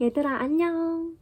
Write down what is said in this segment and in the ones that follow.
얘들아 안녕.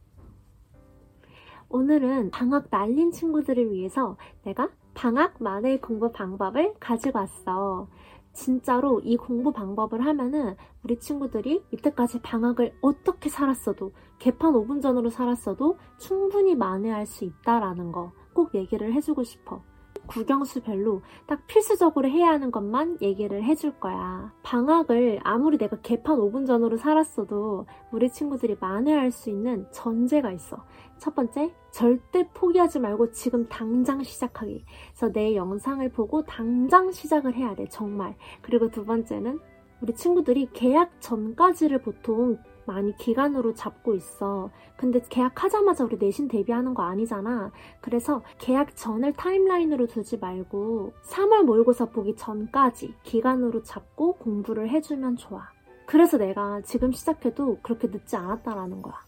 오늘은 방학 날린 친구들을 위해서 내가 방학 만의 공부 방법을 가지고 왔어. 진짜로 이 공부 방법을 하면은 우리 친구들이 이때까지 방학을 어떻게 살았어도 개판 5분 전으로 살았어도 충분히 만회할 수 있다라는 거 꼭 얘기를 해주고 싶어 국영수별로 딱 필수적으로 해야 하는 것만 얘기를 해줄 거야. 방학을 아무리 내가 개판 5분 전으로 살았어도 우리 친구들이 만회할 수 있는 전제가 있어. 첫 번째, 절대 포기하지 말고 지금 당장 시작하기. 그래서 내 영상을 보고 당장 시작을 해야 돼, 정말. 그리고 두 번째는 우리 친구들이 계약 전까지를 보통 많이 기간으로 잡고 있어. 근데 계약하자마자 우리 내신 대비하는 거 아니잖아. 그래서 계약 전을 타임라인으로 두지 말고 3월 모의고사 보기 전까지 기간으로 잡고 공부를 해주면 좋아. 그래서 내가 지금 시작해도 그렇게 늦지 않았다라는 거야.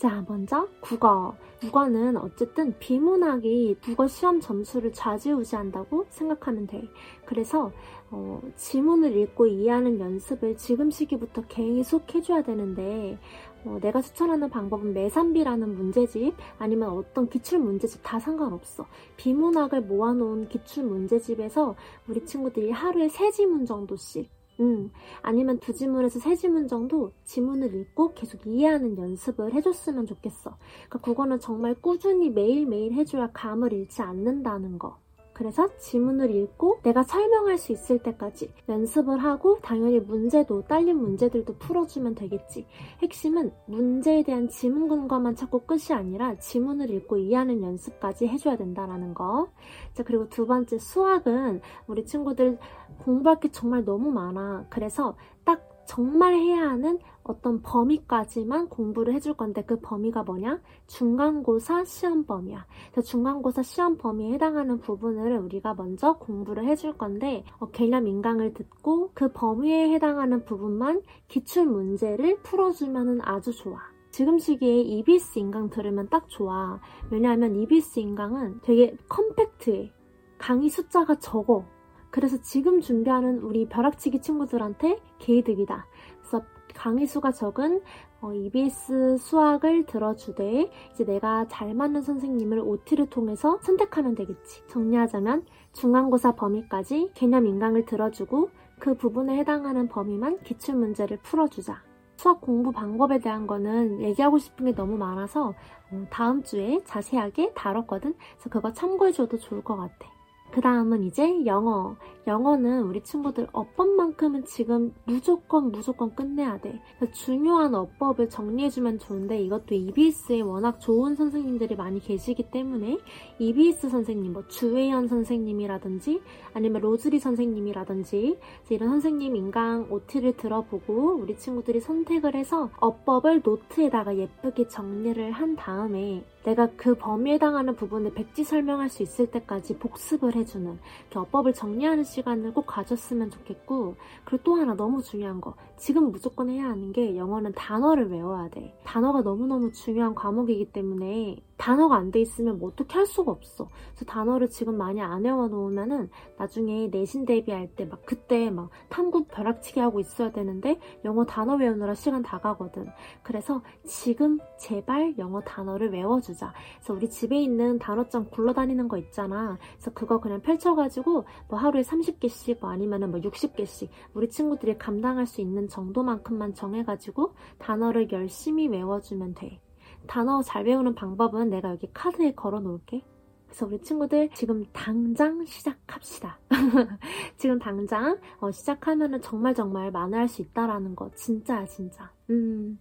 자, 먼저 국어. 국어는 어쨌든 비문학이 국어 시험 점수를 좌지우지한다고 생각하면 돼. 그래서 어, 지문을 읽고 이해하는 연습을 지금 시기부터 계속 해줘야 되는데 어, 내가 추천하는 방법은 매산비라는 문제집 아니면 어떤 기출 문제집 다 상관없어. 비문학을 모아놓은 기출 문제집에서 우리 친구들이 하루에 세 지문 정도씩 음, 아니면 두 지문에서 세 지문 정도 지문을 읽고 계속 이해하는 연습을 해줬으면 좋겠어. 그러니까 그거는 정말 꾸준히 매일매일 해줘야 감을 잃지 않는다는 거. 그래서 지문을 읽고 내가 설명할 수 있을 때까지 연습을 하고 당연히 문제도 딸린 문제들도 풀어주면 되겠지. 핵심은 문제에 대한 지문 근거만 찾고 끝이 아니라 지문을 읽고 이해하는 연습까지 해줘야 된다라는 거. 자 그리고 두 번째 수학은 우리 친구들 공부할 게 정말 너무 많아. 그래서 딱 정말 해야 하는 어떤 범위까지만 공부를 해줄 건데 그 범위가 뭐냐? 중간고사 시험 범위야. 중간고사 시험 범위에 해당하는 부분을 우리가 먼저 공부를 해줄 건데 어, 개념 인강을 듣고 그 범위에 해당하는 부분만 기출 문제를 풀어주면 아주 좋아. 지금 시기에 EBS 인강 들으면 딱 좋아. 왜냐하면 EBS 인강은 되게 컴팩트해. 강의 숫자가 적어. 그래서 지금 준비하는 우리 벼락치기 친구들한테 개이득이다. 그래서 강의 수가 적은 어, EBS 수학을 들어주되 이제 내가 잘 맞는 선생님을 OT를 통해서 선택하면 되겠지. 정리하자면 중간고사 범위까지 개념 인강을 들어주고 그 부분에 해당하는 범위만 기출 문제를 풀어주자. 수학 공부 방법에 대한 거는 얘기하고 싶은 게 너무 많아서 어, 다음 주에 자세하게 다뤘거든. 그래서 그거 참고해줘도 좋을 것 같아. 그 다음은 이제 영어. 영어는 우리 친구들 어법만큼은 지금 무조건 무조건 끝내야 돼. 중요한 어법을 정리해주면 좋은데 이것도 EBS에 워낙 좋은 선생님들이 많이 계시기 때문에 EBS 선생님, 뭐 주혜연 선생님이라든지 아니면 로즈리 선생님이라든지 이런 선생님 인강 OT를 들어보고 우리 친구들이 선택을 해서 어법을 노트에다가 예쁘게 정리를 한 다음에 내가 그 범위에 해당하는 부분을 백지 설명할 수 있을 때까지 복습을 해주는 어법을 정리하는 시간을 꼭 가졌으면 좋겠고 그리고 또 하나 너무 중요한 거. 지금 무조건 해야 하는 게 영어는 단어를 외워야 돼. 단어가 너무너무 중요한 과목이기 때문에 단어가 안 돼 있으면 뭐 어떻게 할 수가 없어. 그래서 단어를 지금 많이 안 외워 놓으면은 나중에 내신 대비할 때 막 그때 막 탐구 벼락치기 하고 있어야 되는데 영어 단어 외우느라 시간 다 가거든. 그래서 지금 제발 영어 단어를 외워주자. 그래서 우리 집에 있는 단어장 굴러다니는 거 있잖아. 그래서 그거 그냥 펼쳐가지고 뭐 하루에 30개씩 뭐 아니면은 뭐 60개씩 우리 친구들이 감당할 수 있는 정도만큼만 정해가지고 단어를 열심히 외워주면 돼. 단어 잘 외우는 방법은 내가 여기 카드에 걸어 놓을게. 그래서 우리 친구들 지금 당장 시작합시다. 지금 당장 어, 시작하면은 정말 정말 만회할 수 있다라는 거 진짜야 진짜. 음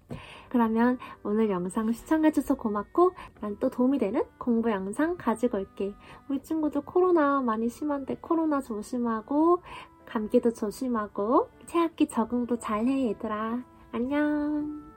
그러면 오늘 영상 시청해줘서 고맙고 난 또 도움이 되는 공부 영상 가지고 올게. 우리 친구들 코로나 많이 심한데 코로나 조심하고 감기도 조심하고 새학기 적응도 잘해 얘들아. 안녕.